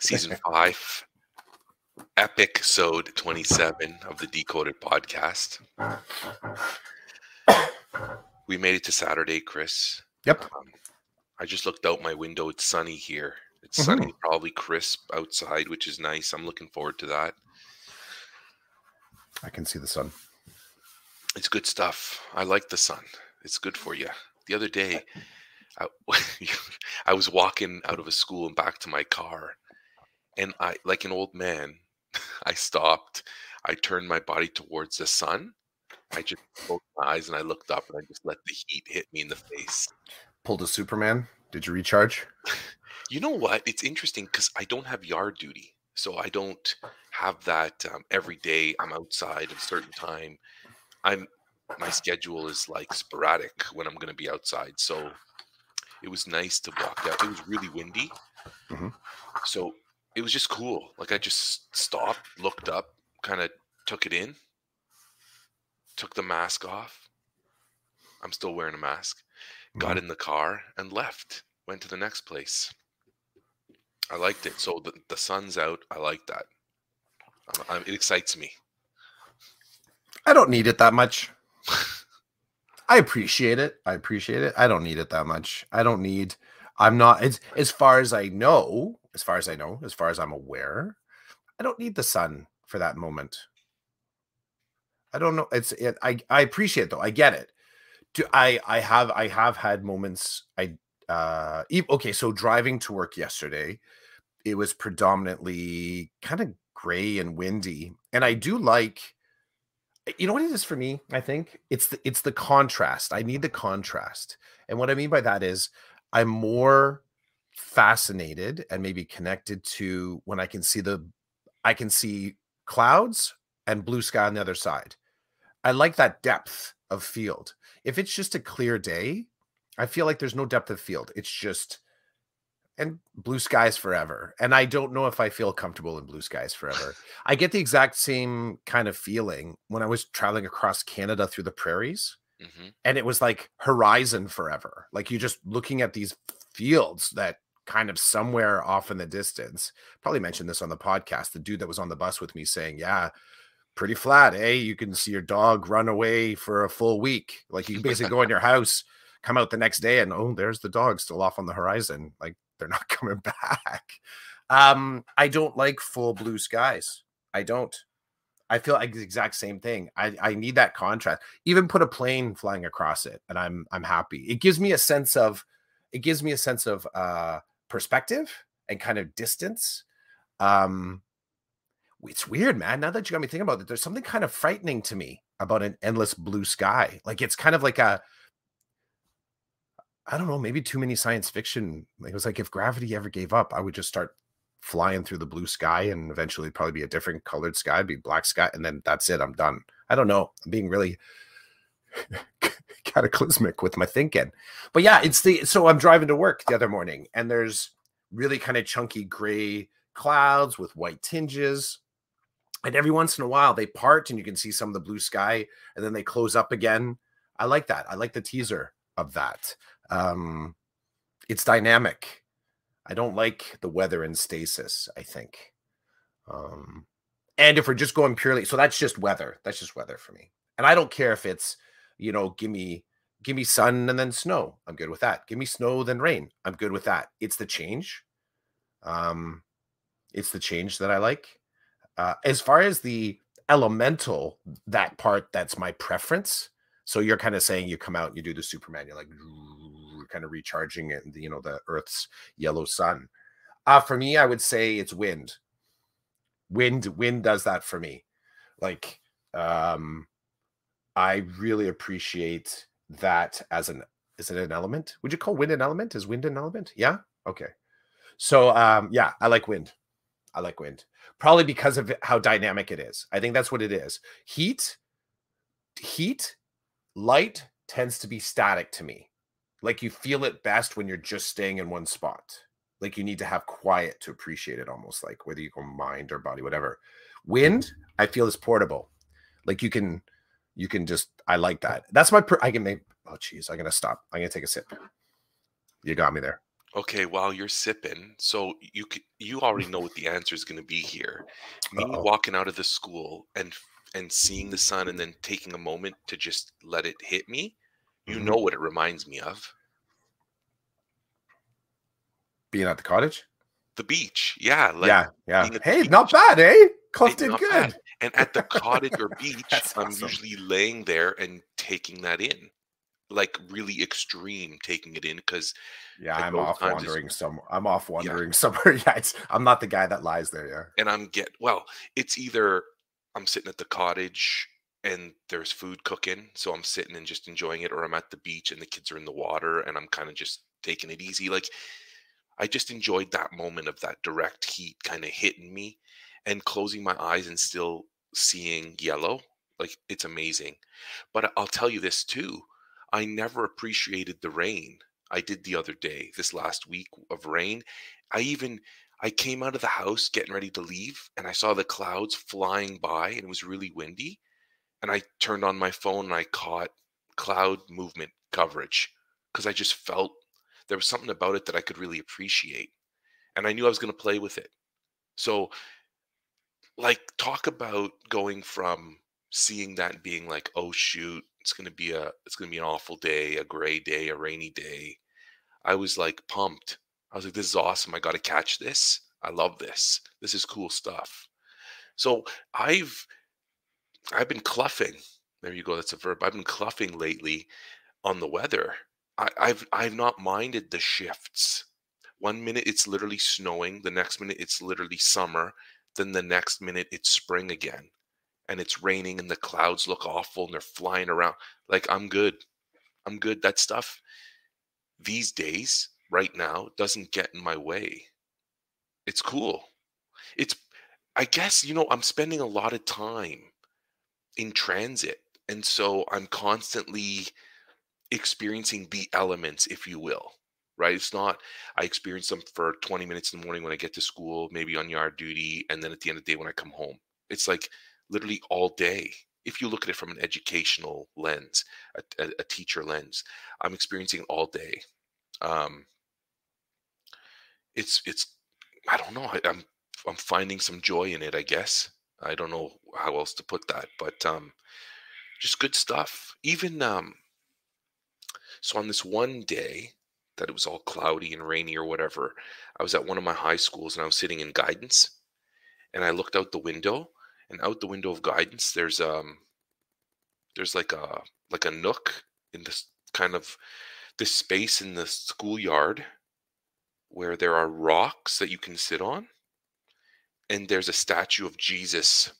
season five, epic sode 27 of the Decoded podcast. We made it to Saturday, Chris. Yep. Um, I just looked out my window. It's sunny here. It's Mhm. sunny, probably crisp outside, which is nice. I'm looking forward to that. I can see the sun. It's good stuff. I like the sun. It's good for you. The other day, I, I was walking out of a school and back to my car, and I, like an old man, I stopped. I turned my body towards the sun. I just closed my eyes and I looked up and I just let the heat hit me in the face. Pulled a Superman. Did you recharge? You know what? It's interesting because I don't have yard duty, so I don't have that um, every day. I'm outside at a certain time. I'm my schedule is like sporadic when I'm going to be outside. So it was nice to walk out. It was really windy, Mhm. so it was just cool. Like I just stopped, looked up, kind of took it in, took the mask off. I'm still wearing a mask. Got Mhm. in the car and left. Went to the next place. I liked it. So the, the sun's out. I like that. Um, um, it excites me. I don't need it that much. I appreciate it. I appreciate it. I don't need it that much. I don't need. I'm not as as far as I know. As far as I know, as far as I'm aware, I don't need the sun for that moment. I don't know. It's it. I I appreciate it though. I get it. Do I I have I have had moments. I uh okay. So driving to work yesterday, it was predominantly kind of gray and windy, and I do like you know what it is for me i think it's the it's the contrast i need the contrast and what i mean by that is i'm more fascinated and maybe connected to when i can see the i can see clouds and blue sky on the other side. I like that depth of field. If it's just a clear day i feel like there's no depth of field. It's just and blue skies forever and i don't know if i feel comfortable in blue skies forever. I get the exact same kind of feeling when I was traveling across Canada through the prairies, hmm and it was like horizon forever. Like you're just looking at these fields that kind of somewhere off in the distance. Probably mentioned this on the podcast. The dude that was on the bus with me saying, "Yeah, pretty flat, eh? You can see your dog run away for a full week. Like you can basically go in your house, come out the next day, and oh, there's the dog still off on the horizon. Like they're not coming back." Um, I don't like full blue skies. I don't. I feel like the exact same thing. I, I need that contrast. Even put a plane flying across it, and I'm I'm happy. It gives me a sense of it gives me a sense of uh perspective and kind of distance. Um it's weird, man. Now that you got me thinking about it, there's something kind of frightening to me about an endless blue sky. Like it's kind of like a I don't know, maybe too many science fiction. It was like if gravity ever gave up, I would just start flying through the blue sky and eventually probably be a different colored sky, be black sky, and then that's it. I'm done. I don't know. I'm being really cataclysmic with my thinking. But yeah, it's the so I'm driving to work the other morning and there's really kind of chunky gray clouds with white tinges. And every once in a while they part and you can see some of the blue sky and then they close up again. I like that. I like the teaser of that. Um it's dynamic. I don't like the weather in stasis, I think. Um and if we're just going purely so that's just weather. That's just weather for me. And I don't care if it's, you know, give me give me sun and then snow. I'm good with that. Give me snow then rain. I'm good with that. It's the change. Um it's the change that I like. Uh as far as the elemental that part that's my preference. So you're kind of saying you come out and you do the Superman, you're like kind of recharging it, you know, the Earth's yellow sun. Uh for me, I would say it's wind. Wind, wind does that for me. Like um I really appreciate that as an is it an element? Would you call wind an element? Is wind an element? Yeah. Okay. So um yeah, I like wind. I like wind. Probably because of how dynamic it is. I think that's what it is. Heat, heat, light tends to be static to me. Like you feel it best when you're just staying in one spot. Like you need to have quiet to appreciate it almost like whether you go mind or body, whatever. Wind, I feel is portable. Like you can you can just I like that. That's my per- I can make oh geez, I'm gonna stop. I'm gonna take a sip. You got me there. Okay, while you're sipping, so you c- you already know what the answer is going to be here. Me Uh-oh. walking out of the school and and seeing the sun and then taking a moment to just let it hit me. You Mhm. know what it reminds me of? Being at the cottage? The beach. Yeah, like yeah, yeah. being at the Hey, beach. not bad, eh? Cliff Hey, did good. bad. And at the cottage or beach, That's I'm awesome. usually laying there and taking that in. Like really extreme taking it in because Yeah, I'm off wandering some. I'm off wandering somewhere. Yeah, it's, I'm not the guy that lies there. Yeah. and I'm get well, it's either I'm sitting at the cottage and there's food cooking, so I'm sitting and just enjoying it, or I'm at the beach and the kids are in the water and I'm kind of just taking it easy. Like I just enjoyed that moment of that direct heat kind of hitting me and closing my eyes and still seeing yellow. Like it's amazing. But I'll tell you this too. I never appreciated the rain. I did the other day, this last week of rain. I even I came out of the house getting ready to leave and I saw the clouds flying by and it was really windy. And I turned on my phone and I caught cloud movement coverage because I just felt there was something about it that I could really appreciate. And I knew I was going to play with it. So, like, talk about going from seeing that being like, oh, shoot, it's going to be a, it's going to be an awful day, a gray day, a rainy day. I was like pumped. I was like, this is awesome. I got to catch this. I love this. This is cool stuff. So I've I've been cluffing. There you go. That's a verb. I've been cluffing lately on the weather. I, I've I've not minded the shifts. One minute it's literally snowing, the next minute it's literally summer, then the next minute it's spring again. And it's raining and the clouds look awful and they're flying around. Like I'm good. I'm good. That stuff these days, right now, doesn't get in my way. It's cool. It's I guess, you know, I'm spending a lot of time in transit. And so I'm constantly experiencing the elements, if you will. Right? It's not I experience them for 20 minutes in the morning when I get to school, maybe on yard duty, and then at the end of the day when I come home. It's like literally all day. If you look at it from an educational lens, a, a, a teacher lens, I'm experiencing all day. Um, it's it's I don't know. I, I'm I'm finding some joy in it. I guess I don't know how else to put that, but um, just good stuff. Even um, so on this one day that it was all cloudy and rainy or whatever, I was at one of my high schools and I was sitting in guidance, and I looked out the window, and out the window of guidance, there's um, there's like a like a nook in this kind of this space in the schoolyard where there are rocks that you can sit on and there's a statue of jesus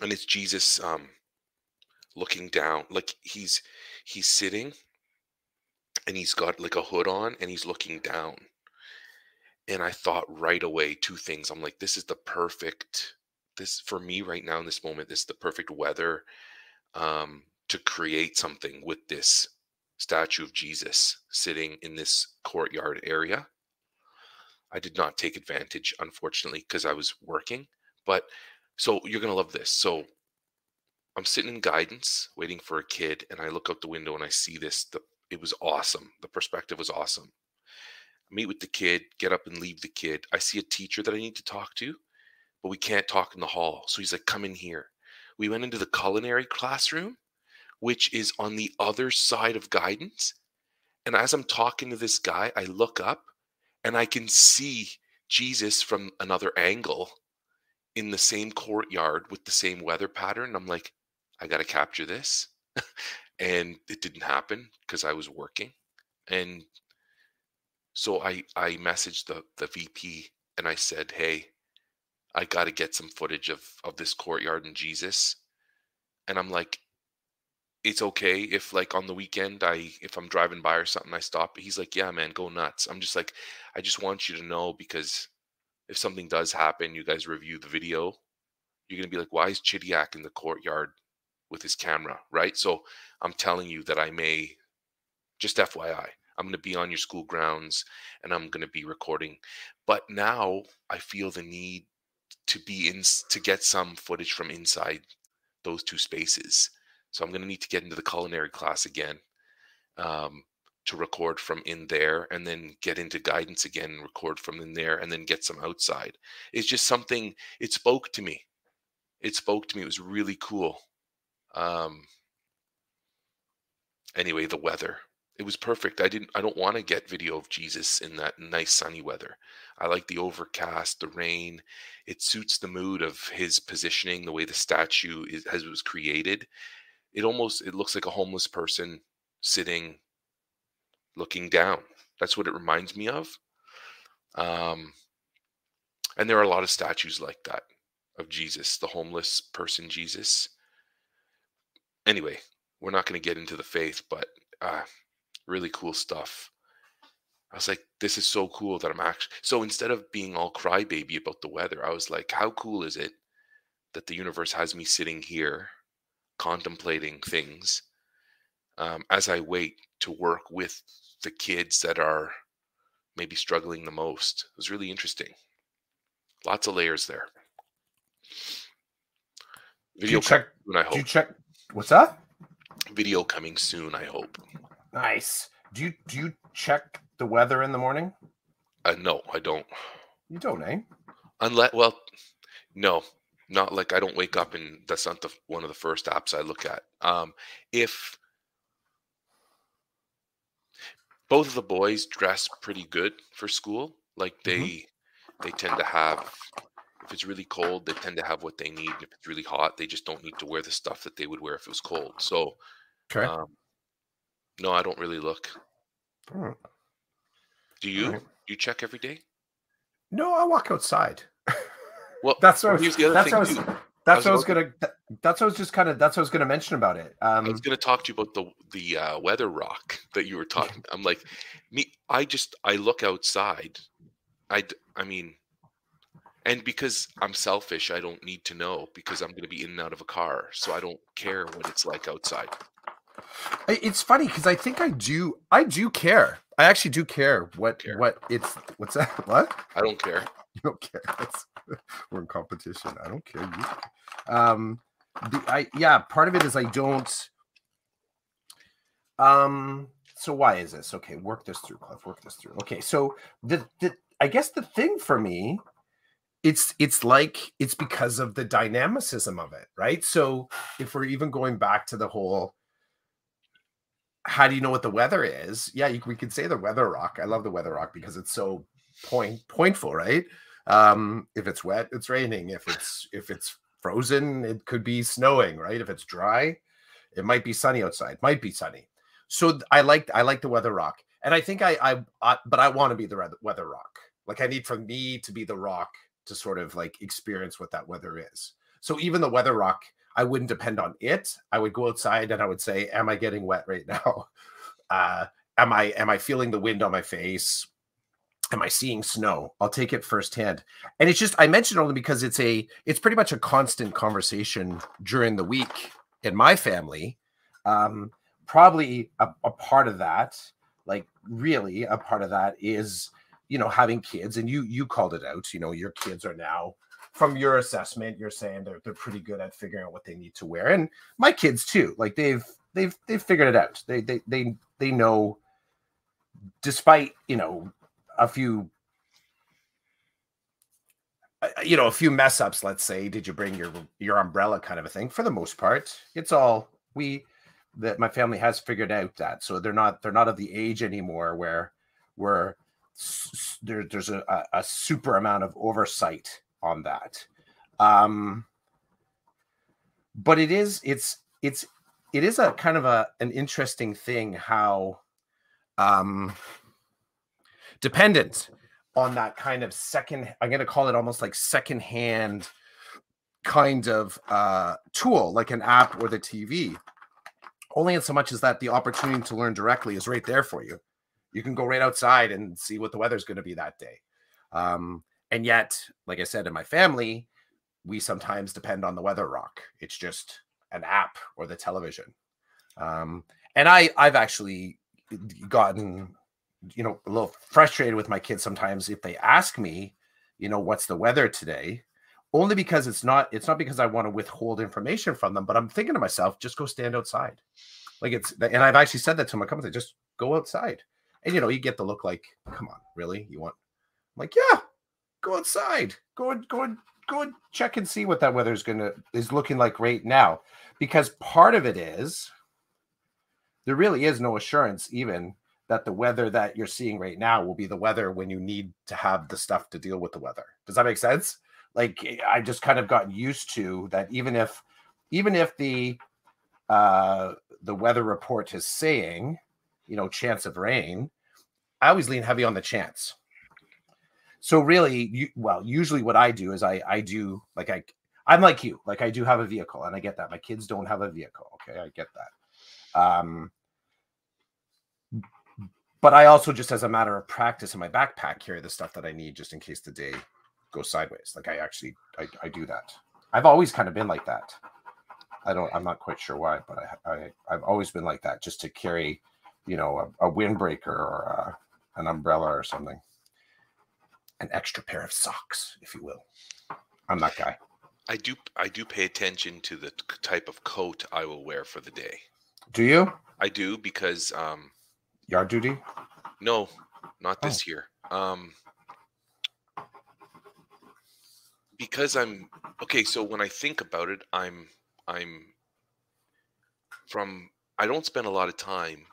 and it's jesus um looking down like he's he's sitting and he's got like a hood on and he's looking down and i thought right away two things i'm like this is the perfect this for me right now in this moment this is the perfect weather um to create something with this statue of Jesus sitting in this courtyard area. I did not take advantage, unfortunately, because I was working. But so you're going to love this. So I'm sitting in guidance waiting for a kid, and I look out the window and I see this. The, it was awesome. The perspective was awesome. I meet with the kid, get up and leave the kid. I see a teacher that I need to talk to, but we can't talk in the hall. So he's like, come in here. We went into the culinary classroom which is on the other side of guidance. And as I'm talking to this guy, I look up and I can see Jesus from another angle in the same courtyard with the same weather pattern. I'm like, I got to capture this. and it didn't happen because I was working. And so I I messaged the the VP and I said, "Hey, I got to get some footage of of this courtyard and Jesus." And I'm like, it's okay if like on the weekend I if I'm driving by or something I stop. He's like, "Yeah, man, go nuts." I'm just like, I just want you to know because if something does happen, you guys review the video, you're gonna be like, "Why is Chidiac in the courtyard with his camera?" Right? So I'm telling you that I may, just FYI, I'm gonna be on your school grounds and I'm gonna be recording. But now I feel the need to be in to get some footage from inside those two spaces. So I'm going to need to get into the culinary class again. Um, to record from in there and then get into guidance again and record from in there and then get some outside it's just something it spoke to me it spoke to me it was really cool um anyway the weather it was perfect i didn't i don't want to get video of jesus in that nice sunny weather i like the overcast the rain it suits the mood of his positioning the way the statue is as it was created it almost it looks like a homeless person sitting looking down. That's what it reminds me of. Um, and there are a lot of statues like that of Jesus, the homeless person Jesus. Anyway, we're not going to get into the faith, but uh, really cool stuff. I was like, this is so cool that I'm actually. So instead of being all crybaby about the weather, I was like, how cool is it that the universe has me sitting here contemplating things um, as I wait to work with the kids that are maybe struggling the most. It was really interesting. Lots of layers there. Video check. Soon, I hope. Do you check? What's that? Video coming soon. I hope. Nice. Do you do you check the weather in the morning? Uh, no, I don't. You don't, eh? Unless, well, no, not like I don't wake up and that's not the one of the first apps I look at. Um, if both of the boys dress pretty good for school. Like they mm-hmm. they tend to have if it's really cold, they tend to have what they need. If it's really hot, they just don't need to wear the stuff that they would wear if it was cold. So okay. Um, no, I don't really look. Do you? Right. You check every day? No, I walk outside. Well, that's what well, I was, that's what I was, that's what I was gonna. That's what I was just kind of. That's what I was gonna mention about it. Um, I was gonna talk to you about the the uh, weather rock that you were talking. I'm like, me. I just I look outside. I I mean, and because I'm selfish, I don't need to know because I'm gonna be in and out of a car, so I don't care what it's like outside. It's funny because I think I do. I do care. I actually do care what care. what it's. What's that? What? I don't care. You don't care. It's, we're in competition. I don't care. You. Um, the, I yeah. Part of it is I don't. Um. So why is this? Okay, work this through, Cliff. Work this through. Okay, so the the I guess the thing for me, it's it's like it's because of the dynamicism of it, right? So if we're even going back to the whole how do you know what the weather is? Yeah, you, we could say the weather rock. I love the weather rock because it's so point pointful, right? Um, if it's wet, it's raining. If it's if it's frozen, it could be snowing, right? If it's dry, it might be sunny outside. Might be sunny. So I like I like the weather rock, and I think I I, I but I want to be the weather rock. Like I need for me to be the rock to sort of like experience what that weather is. So even the weather rock, I wouldn't depend on it. I would go outside and I would say, "Am I getting wet right now? Uh, am I am I feeling the wind on my face? am I seeing snow? I'll take it firsthand. And it's just I mentioned only because it's a it's pretty much a constant conversation during the week in my family. Um, probably a, a part of that, like really a part of that is you know having kids, and you you called it out. You know your kids are now from your assessment, you're saying they're they're pretty good at figuring out what they need to wear, and my kids too. Like they've they've they've figured it out. They they they they know despite you know a few uh, you know a few mess ups let's say did you bring your your umbrella kind of a thing for the most part it's all we that my family has figured out that so they're not they're not of the age anymore where where there, there's a, a super amount of oversight on that. Um but it is it's it's it is a kind of a an interesting thing how um dependent on that kind of second i'm going to call it almost like second hand kind of uh, tool like an app or the tv only in so much as that the opportunity to learn directly is right there for you. You can go right outside and see what the weather's going to be that day. Um, and yet like i said in my family we sometimes depend on the weather rock it's just an app or the television um, and i i've actually gotten you know, a little frustrated with my kids sometimes if they ask me, you know, what's the weather today? Only because it's not it's not because I want to withhold information from them, but I'm thinking to myself, just go stand outside. Like it's and I've actually said that to my times, just go outside. And you know, you get the look like, come on, really? You want I'm like, yeah, go outside. Go and go and go and check and see what that weather is gonna is looking like right now. Because part of it is there really is no assurance even that the weather that you're seeing right now will be the weather when you need to have the stuff to deal with the weather. Does that make sense? Like I just kind of got used to that even if even if the uh the weather report is saying, you know, chance of rain, I always lean heavy on the chance. So really, you, well, usually what I do is I I do like I I'm like you, like I do have a vehicle, and I get that. My kids don't have a vehicle. Okay, I get that. Um, but I also just as a matter of practice in my backpack carry the stuff that I need just in case the day goes sideways. Like I actually I, I do that. I've always kind of been like that. I don't I'm not quite sure why, but I, I I've always been like that just to carry, you know, a, a windbreaker or a, an umbrella or something. An extra pair of socks, if you will. I'm that guy. I do I do pay attention to the type of coat I will wear for the day. Do you? I do because um Yard duty? No, not this oh. year. Um, because I'm okay. So when I think about it, I'm I'm from. I don't spend a lot of time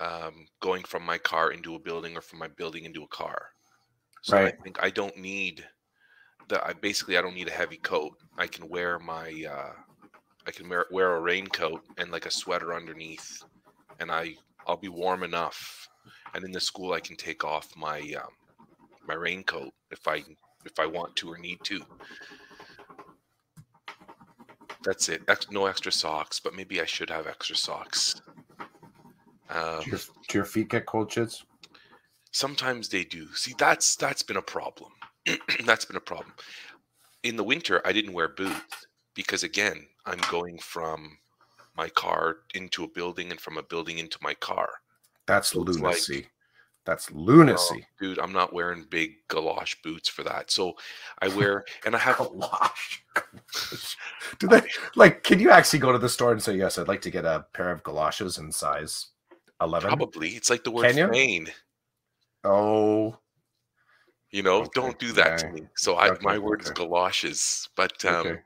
um, going from my car into a building or from my building into a car. So right. I think I don't need the. I basically I don't need a heavy coat. I can wear my. Uh, I can wear wear a raincoat and like a sweater underneath, and I I'll be warm enough, and in the school I can take off my um, my raincoat if I if I want to or need to. That's it. Ex- no extra socks, but maybe I should have extra socks. Um, do, your, do your feet get cold shits? Sometimes they do. See, that's that's been a problem. that's been a problem. In the winter, I didn't wear boots because again, I'm going from my car into a building and from a building into my car. That's so lunacy. Like, that's lunacy. Oh, dude, I'm not wearing big galosh boots for that. So I wear and I have galosh. Do they like can you actually go to the store and say, Yes, I'd like to get a pair of galoshes in size eleven? Probably. It's like the word Can Oh. You know, okay. don't do that okay. to me. So I my word is galoshes. But um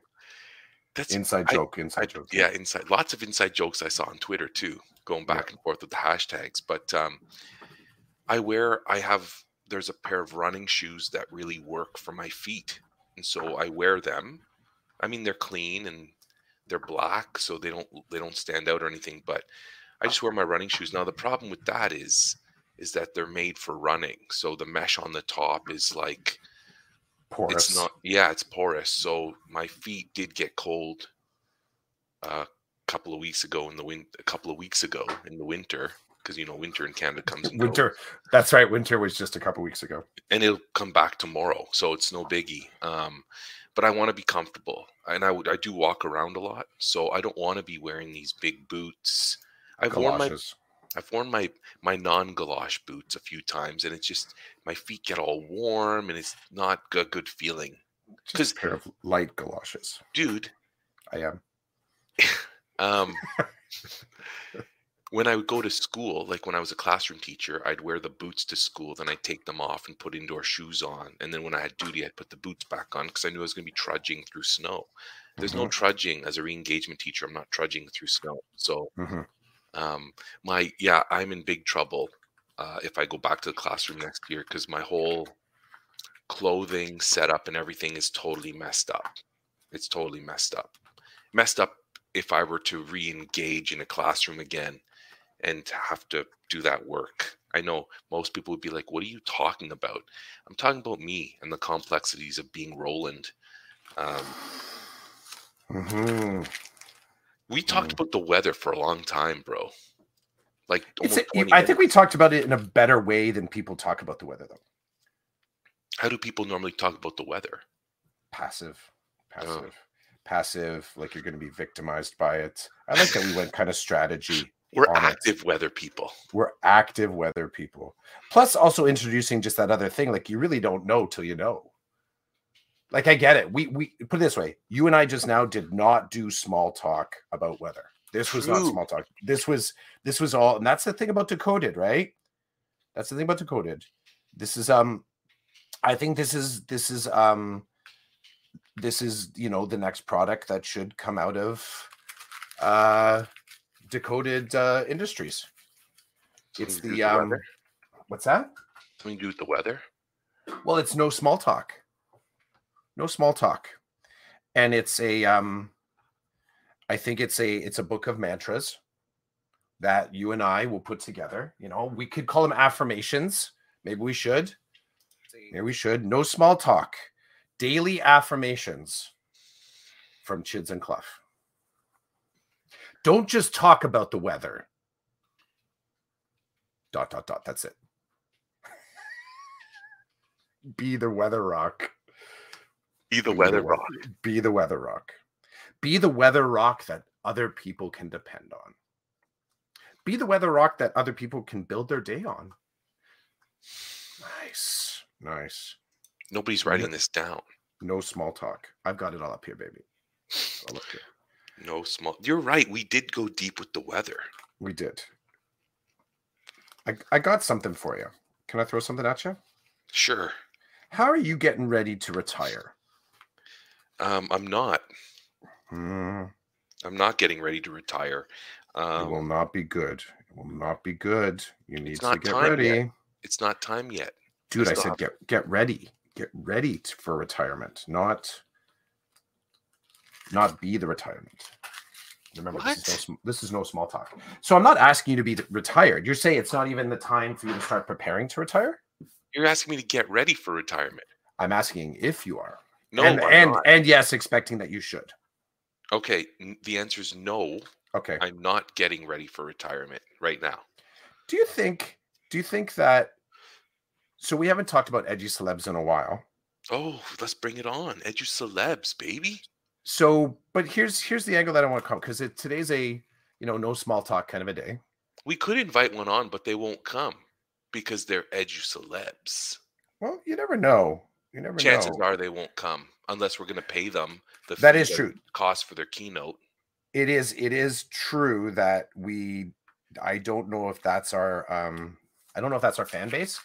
that's inside joke. Inside I, joke. Yeah, inside. Lots of inside jokes I saw on Twitter too, going back yeah. and forth with the hashtags. But um, I wear. I have. There's a pair of running shoes that really work for my feet, and so I wear them. I mean, they're clean and they're black, so they don't they don't stand out or anything. But I just wear my running shoes. Now the problem with that is is that they're made for running, so the mesh on the top is like porous. It's not. Yeah, it's porous. So my feet did get cold uh, a couple of weeks ago in the wind. A couple of weeks ago in the winter, because you know winter in Canada comes. winter. Goes. That's right. Winter was just a couple weeks ago, and it'll come back tomorrow. So it's no biggie. Um, but I want to be comfortable, and I would. I do walk around a lot, so I don't want to be wearing these big boots. I've Galoshes. worn my I've worn my my non galosh boots a few times, and it's just my feet get all warm, and it's not a good feeling. Because pair of light galoshes, dude. I am. um, when I would go to school, like when I was a classroom teacher, I'd wear the boots to school, then I'd take them off and put indoor shoes on, and then when I had duty, I'd put the boots back on because I knew I was going to be trudging through snow. There's mm-hmm. no trudging as a re-engagement teacher. I'm not trudging through snow, so. Mm-hmm um, my yeah, I'm in big trouble uh, if I go back to the classroom next year because my whole clothing setup and everything is totally messed up. It's totally messed up. Messed up if I were to re-engage in a classroom again and have to do that work. I know most people would be like, "What are you talking about?" I'm talking about me and the complexities of being Roland. Um, mm-hmm. We talked mm. about the weather for a long time, bro. Like, I think we talked about it in a better way than people talk about the weather, though. How do people normally talk about the weather? Passive, passive, oh. passive. Like you're going to be victimized by it. I like that we went kind of strategy. We're active it. weather people. We're active weather people. Plus, also introducing just that other thing. Like you really don't know till you know. Like I get it. We we put it this way. You and I just now did not do small talk about weather. This was not small talk. This was this was all, and that's the thing about decoded, right? That's the thing about decoded. This is um, I think this is this is um, this is you know the next product that should come out of uh, decoded uh, industries. It's Something to do the um, weather? what's that? Something to do with the weather. Well, it's no small talk. No small talk. And it's a um I think it's a it's a book of mantras that you and I will put together. You know, we could call them affirmations. Maybe we should. Maybe we should. No small talk. Daily affirmations from Chids and Clough. Don't just talk about the weather. Dot dot dot. That's it. Be the weather rock. Be the Be weather wea- rock. Be the weather rock. Be the weather rock that other people can depend on. Be the weather rock that other people can build their day on. Nice. Nice. Nobody's writing this down. No small talk. I've got it all up here, baby. All up here. No small. You're right. We did go deep with the weather. We did. I, I got something for you. Can I throw something at you? Sure. How are you getting ready to retire? Um, I'm not. Hmm, I'm not getting ready to retire. it will Um, not be good. It will not be good. You need to get ready. yet. it's not time yet. Dude, I still said have- get get ready. Get ready for retirement, not not be the retirement. Remember, this is, no, this is no small talk. So I'm not asking you to be retired. You're saying it's not even the time for you to start preparing to retire. You're asking me to get ready for retirement. I'm asking if you are, No, and and and yes, expecting that you should. Okay, the answer is no. Okay. I'm not getting ready for retirement right now. Do you think? Do you think that? So we haven't talked about edu celebs in a while. Oh, let's bring it on. Edu celebs, baby. So, but here's here's the angle that I want to come because today's a you know no small talk kind of a day. We could invite one on, but they won't come because they're edu celebs. Well, you never know. You never Chances know. are they won't come unless we're going to pay them the that is true. cost for their keynote. It is it is true that we I don't know if that's our um I don't know if that's our fan base.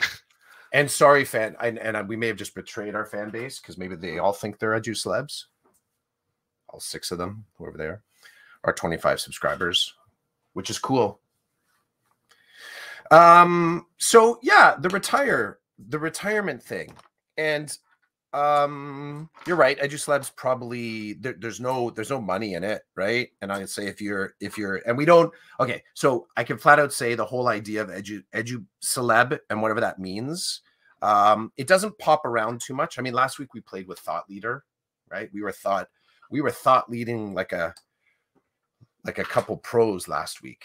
and sorry fan and, and uh, we may have just betrayed our fan base because maybe they all think they're edu celebs. All six of them, whoever they are, our 25 subscribers, which is cool. Um so yeah, the retire the retirement thing. And um you're right edu celebs probably there, there's no there's no money in it right? And i'd say if you're if you're and we don't okay so i can flat out say the whole idea of edu edu celeb and whatever that means um it doesn't pop around too much. I mean last week we played with thought leader right? We were thought we were thought leading like a like a couple pros last week.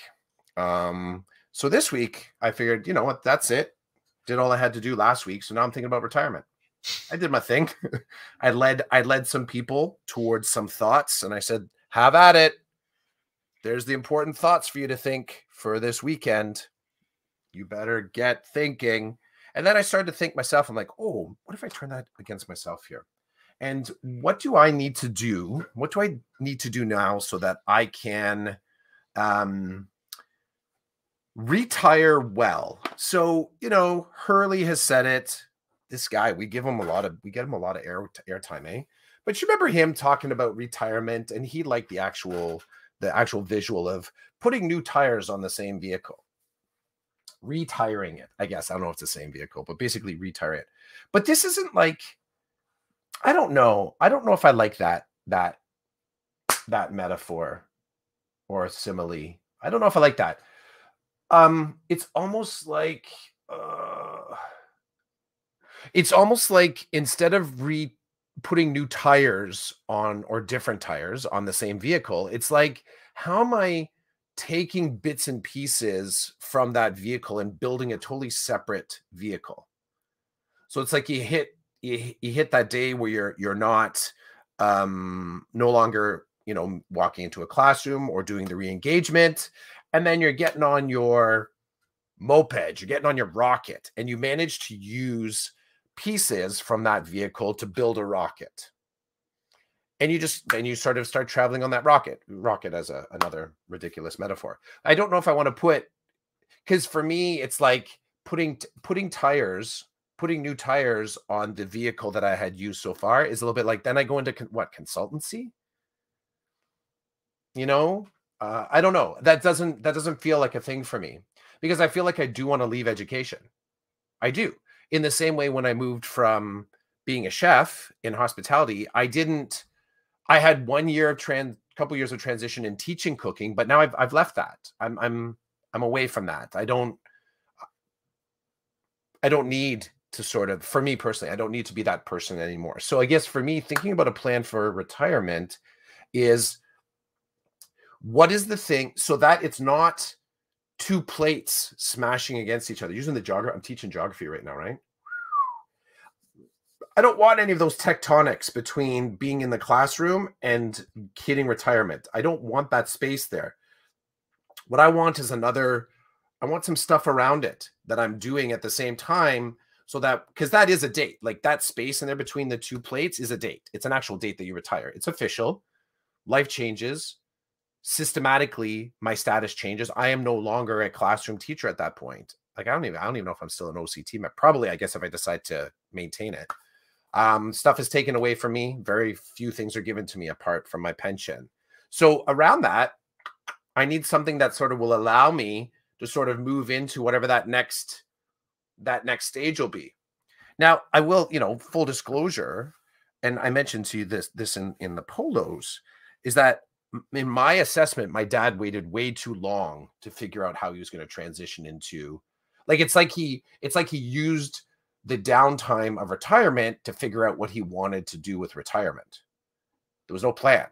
Um so this week i figured you know what that's it. Did all i had to do last week so now i'm thinking about retirement I did my thing. I led I led some people towards some thoughts and I said, "Have at it. There's the important thoughts for you to think for this weekend. You better get thinking." And then I started to think myself, I'm like, "Oh, what if I turn that against myself here?" And what do I need to do? What do I need to do now so that I can um retire well? So, you know, Hurley has said it this guy, we give him a lot of we get him a lot of air airtime, eh? But you remember him talking about retirement, and he liked the actual the actual visual of putting new tires on the same vehicle, retiring it. I guess I don't know if it's the same vehicle, but basically retire it. But this isn't like I don't know. I don't know if I like that that that metaphor or simile. I don't know if I like that. Um, it's almost like uh it's almost like instead of re putting new tires on or different tires on the same vehicle, it's like how am I taking bits and pieces from that vehicle and building a totally separate vehicle? So it's like you hit you, you hit that day where you're you're not um no longer you know walking into a classroom or doing the re-engagement and then you're getting on your moped you're getting on your rocket and you manage to use pieces from that vehicle to build a rocket. and you just then you sort of start traveling on that rocket rocket as a another ridiculous metaphor. I don't know if i want to put because for me it's like putting putting tires putting new tires on the vehicle that i had used so far is a little bit like then i go into con- what consultancy? You know? Uh, i don't know. That doesn't that doesn't feel like a thing for me because i feel like i do want to leave education. I do in the same way when i moved from being a chef in hospitality i didn't I had one year of trans, couple years of transition in teaching cooking, but now I've I've left that. I'm I'm I'm away from that. I don't I don't need to sort of for me personally, I don't need to be that person anymore. So I guess for me thinking about a plan for retirement is what is the thing so that it's not two plates smashing against each other. Using the geography, I'm teaching geography right now, right? I don't want any of those tectonics between being in the classroom and hitting retirement. I don't want that space there. What I want is another, I want some stuff around it that I'm doing at the same time so that because that is a date like that space in there between the two plates is a date it's an actual date that you retire it's official life changes systematically my status changes i am no longer a classroom teacher at that point like i don't even i don't even know if i'm still an OCT probably i guess if i decide to maintain it um, stuff is taken away from me. Very few things are given to me apart from my pension. So around that, I need something that sort of will allow me to sort of move into whatever that next that next stage will be. Now, I will, you know, full disclosure, and I mentioned to you this this in in the polos, is that in my assessment, my dad waited way too long to figure out how he was going to transition into like it's like he it's like he used the downtime of retirement to figure out what he wanted to do with retirement. There was no plan.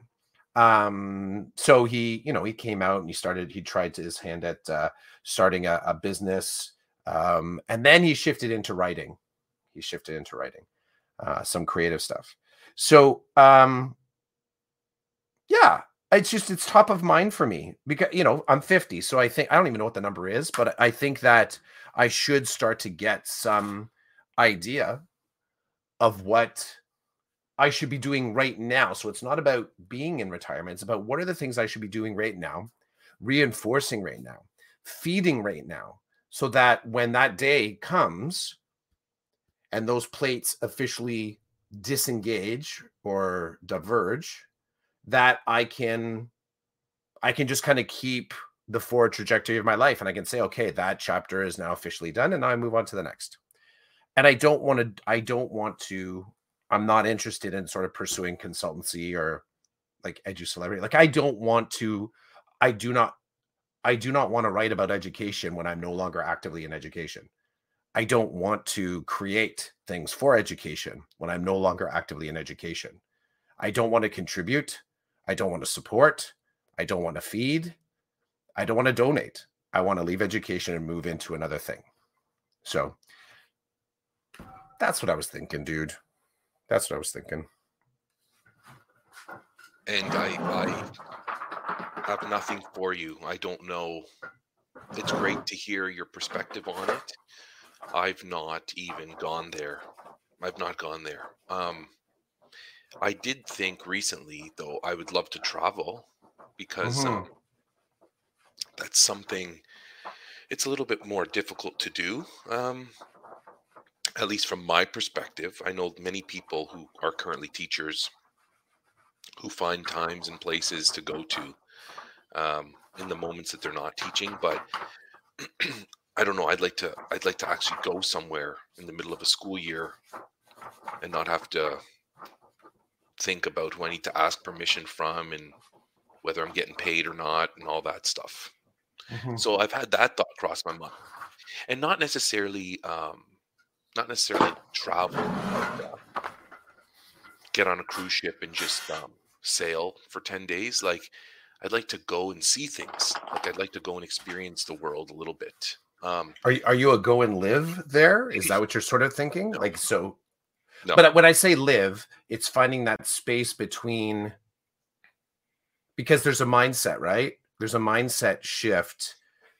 Um, so he, you know, he came out and he started, he tried his hand at uh, starting a, a business. Um, and then he shifted into writing. He shifted into writing uh, some creative stuff. So, um, it's just it's top of mind for me because you know I'm 50, so I think I don't even know what the number is, but I think that I should start to get some idea of what I should be doing right now. So it's not about being in retirement, it's about what are the things I should be doing right now, reinforcing right now, feeding right now, so that when that day comes and those plates officially disengage or diverge, that I can I can just kind of keep the forward trajectory of my life and I can say, okay, that chapter is now officially done and now I move on to the next and I don't want to I don't want to I'm not interested in sort of pursuing consultancy or like edu celebrity. Like I don't want to I do not I do not want to write about education when I'm no longer actively in education. I don't want to create things for education when I'm no longer actively in education. I don't want to contribute. I don't want to support. I don't want to feed. I don't want to donate. I want to leave education and move into another thing. So that's what I was thinking, dude. That's what I was thinking. And I, I have nothing for you. I don't know. It's great to hear your perspective on it. I've not even gone there. I've not gone there. Um, I did think recently, though, I would love to travel because mm-hmm. um, that's something. It's a little bit more difficult to do. Um, at least from my perspective, I know many people who are currently teachers who find times and places to go to um, in the moments that they're not teaching. But I don't know. I'd like to. I'd like to actually go somewhere in the middle of a school year and not have to think about who I need to ask permission from and whether I'm getting paid or not and all that stuff. Mm-hmm. So I've had that thought cross my mind, and not necessarily um, not necessarily travel, but, uh, get on a cruise ship and just um, sail for 10 days. Like, I'd like to go and see things. Like, I'd like to go and experience the world a little bit. Um, are you, are you a go and live there? Is that what you're sort of thinking? No. Like, so, no. but uh, when I say live, it's finding that space between, because there's a mindset, right? There's a mindset shift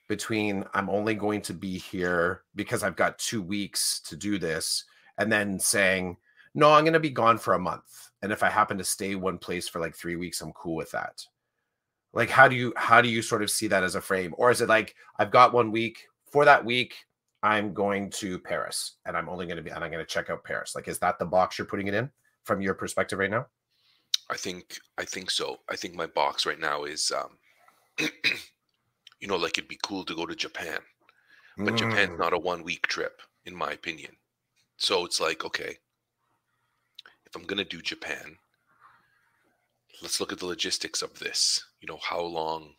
between I'm only going to be here because I've got two weeks to do this, and then saying, no, I'm going to be gone for a month. And if I happen to stay one place for like three weeks, I'm cool with that. Like, how do you how do you sort of see that as a frame, or is it like I've got one week for that week? I'm going to Paris, and I'm only going to be and I'm going to check out Paris. Like, is that the box you're putting it in from your perspective right now? I think I think so. I think my box right now is, um, you know, like it'd be cool to go to Japan, but mm. Japan's not a one week trip, in my opinion. So it's like, okay, if I'm gonna do Japan, let's look at the logistics of this. You know, how long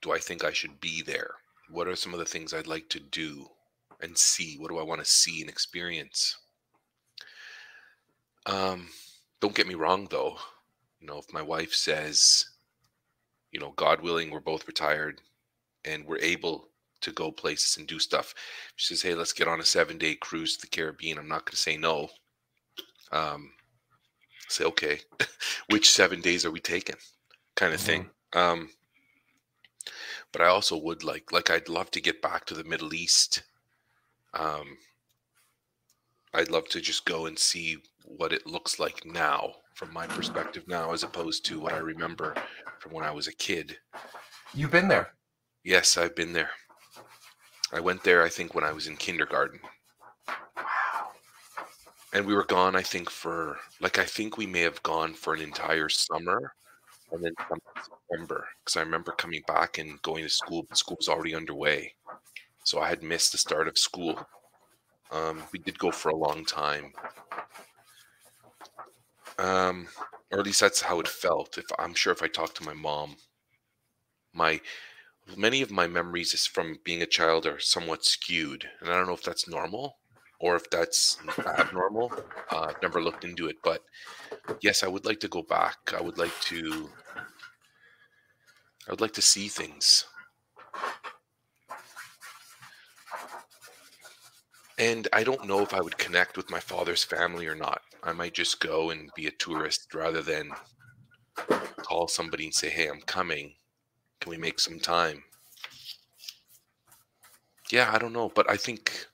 do I think I should be there? What are some of the things I'd like to do and see? What do I want to see and experience? Um, don't get me wrong though. You know, if my wife says, you know, God willing, we're both retired and we're able to go places and do stuff. She says, "Hey, let's get on a seven-day cruise to the Caribbean." I'm not going to say no um, say, okay, which seven days are we taking? Kind of mm-hmm. thing. Um, but I also would like, like, I'd love to get back to the Middle East. Um, I'd love to just go and see what it looks like now, from my perspective now, as opposed to what I remember from when I was a kid. You've been there. Yes, I've been there. I went there, I think, when I was in kindergarten Wow. and we were gone i think for like i think we may have gone for an entire summer and then september because i remember coming back and going to school but school was already underway so i had missed the start of school um, we did go for a long time um, or at least that's how it felt if i'm sure if i talked to my mom my many of my memories is from being a child are somewhat skewed and i don't know if that's normal or if that's abnormal. Uh, I've never looked into it, but yes, I would like to go back. I would like to. I would like to see things. And I don't know if I would connect with my father's family or not. I might just go and be a tourist rather than call somebody and say, "Hey, I'm coming. Can we make some time?" Yeah, I don't know, but I think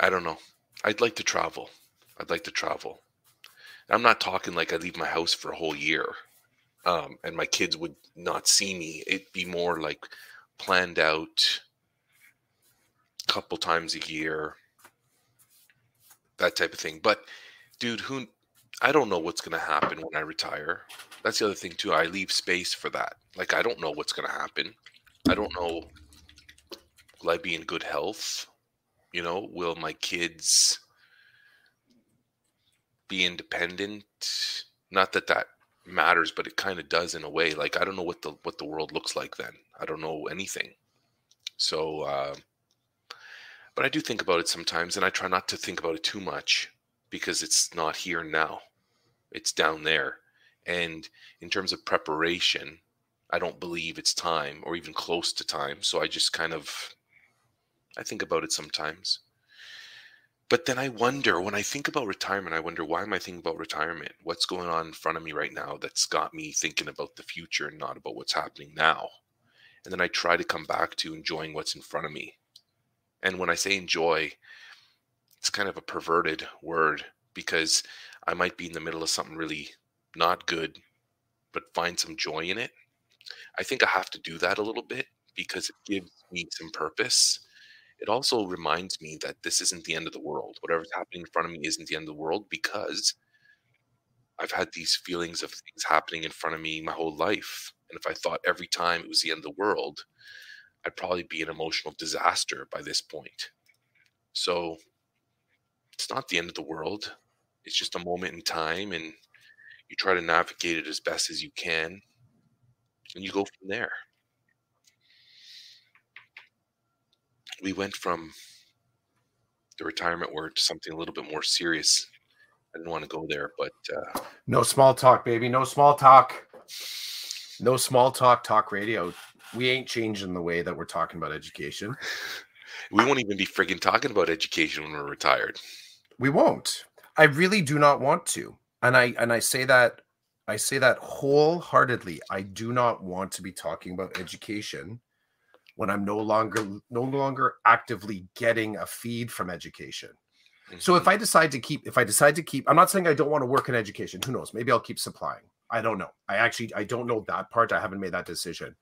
I don't know. I'd like to travel. I'd like to travel. I'm not talking like I leave my house for a whole year, um, and my kids would not see me. It'd be more like planned out, a couple times a year, that type of thing. But, dude, who? I don't know what's gonna happen when I retire. That's the other thing too. I leave space for that. Like I don't know what's gonna happen. I don't know. Will I be in good health? You know, will my kids be independent? Not that that matters, but it kind of does in a way. Like I don't know what the what the world looks like then. I don't know anything. So, uh, but I do think about it sometimes, and I try not to think about it too much because it's not here now. It's down there. And in terms of preparation, I don't believe it's time or even close to time. So I just kind of I think about it sometimes. But then I wonder when I think about retirement, I wonder why am I thinking about retirement? What's going on in front of me right now that's got me thinking about the future and not about what's happening now? And then I try to come back to enjoying what's in front of me. And when I say enjoy, it's kind of a perverted word because I might be in the middle of something really not good, but find some joy in it. I think I have to do that a little bit because it gives me some purpose it also reminds me that this isn't the end of the world. Whatever's happening in front of me isn't the end of the world because I've had these feelings of things happening in front of me my whole life. And if I thought every time it was the end of the world, I'd probably be an emotional disaster by this point. So it's not the end of the world. It's just a moment in time, and you try to navigate it as best as you can, and you go from there. We went from the retirement word to something a little bit more serious. I didn't want to go there, but uh, no small talk, baby. No small talk. No small talk. Talk radio. We ain't changing the way that we're talking about education. We won't even be friggin' talking about education when we're retired. We won't. I really do not want to, and I and I say that I say that wholeheartedly. I do not want to be talking about education when I'm no longer no longer actively getting a feed from education. So if Mhm. I decide to keep, if I decide to keep, I'm not saying I don't want to work in education. Who knows? Maybe I'll keep supplying. I don't know. I actually I don't know that part. I haven't made that decision.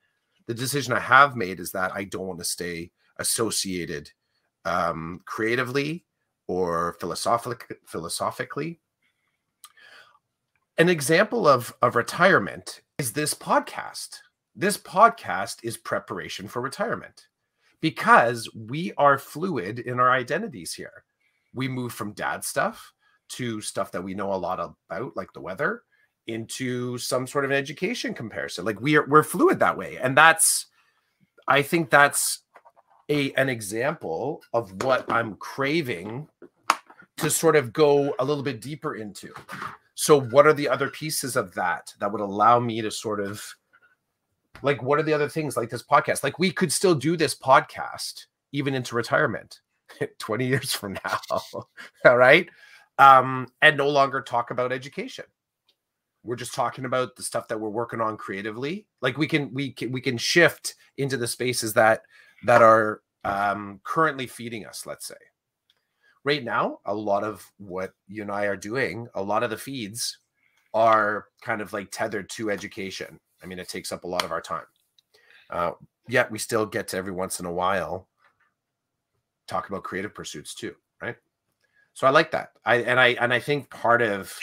The decision I have made is that I don't want to stay associated um, creatively or philosophic, philosophically. An example of of retirement is this podcast. This podcast is preparation for retirement because we are fluid in our identities here. We move from dad stuff to stuff that we know a lot about like the weather into some sort of an education comparison. Like we are we're fluid that way. And that's i think that's a an example of what i'm craving to sort of go a little bit deeper into. So what are the other pieces of that that would allow me to sort of like what are the other things like this podcast? Like we could still do this podcast even into retirement 20 years from now all right? Um and no longer talk about education. We're just talking about the stuff that we're working on creatively. Like we can we can we can shift into the spaces that that are um currently feeding us let's say. Right now a lot of what you and i are doing a lot of the feeds are kind of like tethered to education i mean it takes up a lot of our time. Uh yet we still get to every once in a while talk about creative pursuits too right? So i like that. I and i and i think part of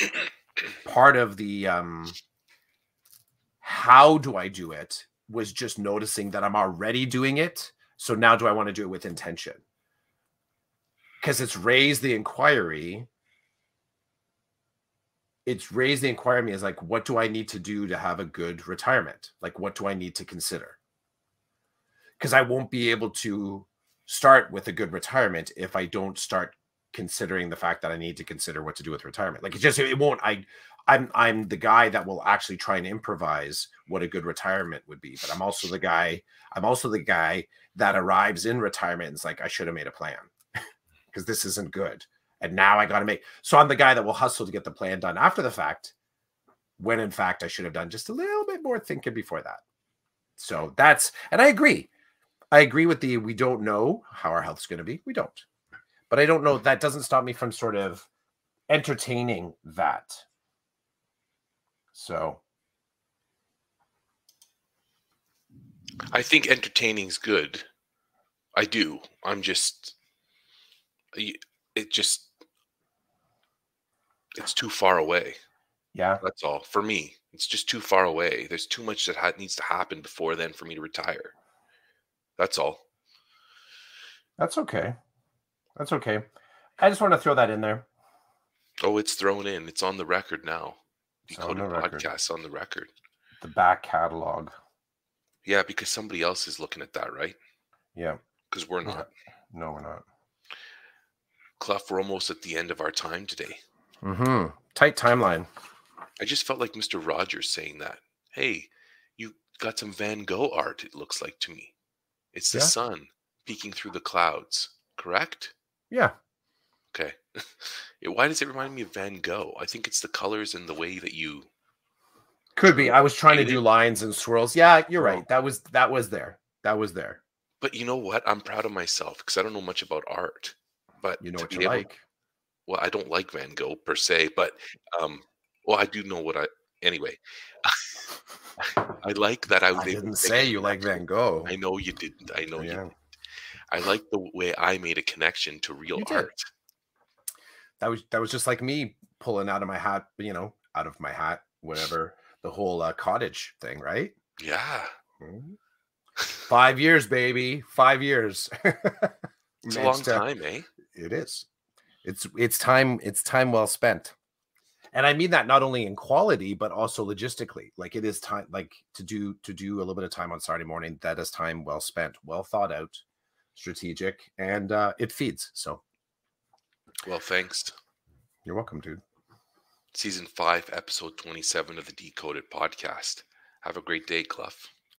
part of the um how do i do it was just noticing that i'm already doing it. So now do i want to do it with intention? Because it's raised the inquiry it's raised the inquiry me as like what do i need to do to have a good retirement like what do i need to consider because i won't be able to start with a good retirement if I don't start considering the fact that I need to consider what to do with retirement. Like it just it won't. I I'm I'm the guy that will actually try and improvise what a good retirement would be. But I'm also the guy. I'm also the guy that arrives in retirement and is like, I should have made a plan because this isn't good. And now I got to make. So I'm the guy that will hustle to get the plan done after the fact, when in fact I should have done just a little bit more thinking before that. So that's and I agree. I agree with the we don't know how our health's going to be. We don't. But I don't know that doesn't stop me from sort of entertaining that. So I think entertaining's good. I do. I'm just it just it's too far away. yeah, That's all. For me, it's just too far away. There's too much that ha- needs to happen before then for me to retire. That's all. that's okay. That's okay. I just want to throw that in there. Oh, it's thrown in. It's on the record now. It's on the record. podcast on the record. The back catalog. Yeah, because somebody else is looking at that, right? Yeah. Because we're not. No, we're not. Clough, we're almost at the end of our time today. Mm-hmm. Tight timeline. I just felt like Mr. Rogers saying that. Hey, you got some Van Gogh art, it looks like to me. It's the Yeah. sun peeking through the clouds, correct? Yeah. Okay. Why does it remind me of Van Gogh? I think it's the colors and the way that you. Could be. I was trying to do lines and swirls. Yeah, you're Oh. right. That was that was there. That was there. But you know what? I'm proud of myself because I don't know much about art. But You know what you able- like. well, I don't like Van Gogh per se, but um, well, I do know what I. Anyway, I like that I I didn't say you like. Van Gogh. I know you didn't. I know you. Yeah. Didn't. I like the way I made a connection to real You art. that was that was just like me pulling out of my hat, you know, out of my hat, whatever the whole uh, cottage thing, right? Yeah. Mhm. Five years, baby, five years. It's a long time, eh? It is. It's it's time. It's time well spent, and I mean that not only in quality but also logistically. Like it is time, like to do to do a little bit of time on Saturday morning. That is time well spent, well thought out, strategic, and uh, it feeds. So Well, thanks. you're welcome, dude. Season five, episode twenty-seven of the Decoded podcast. Have a great day, Clough.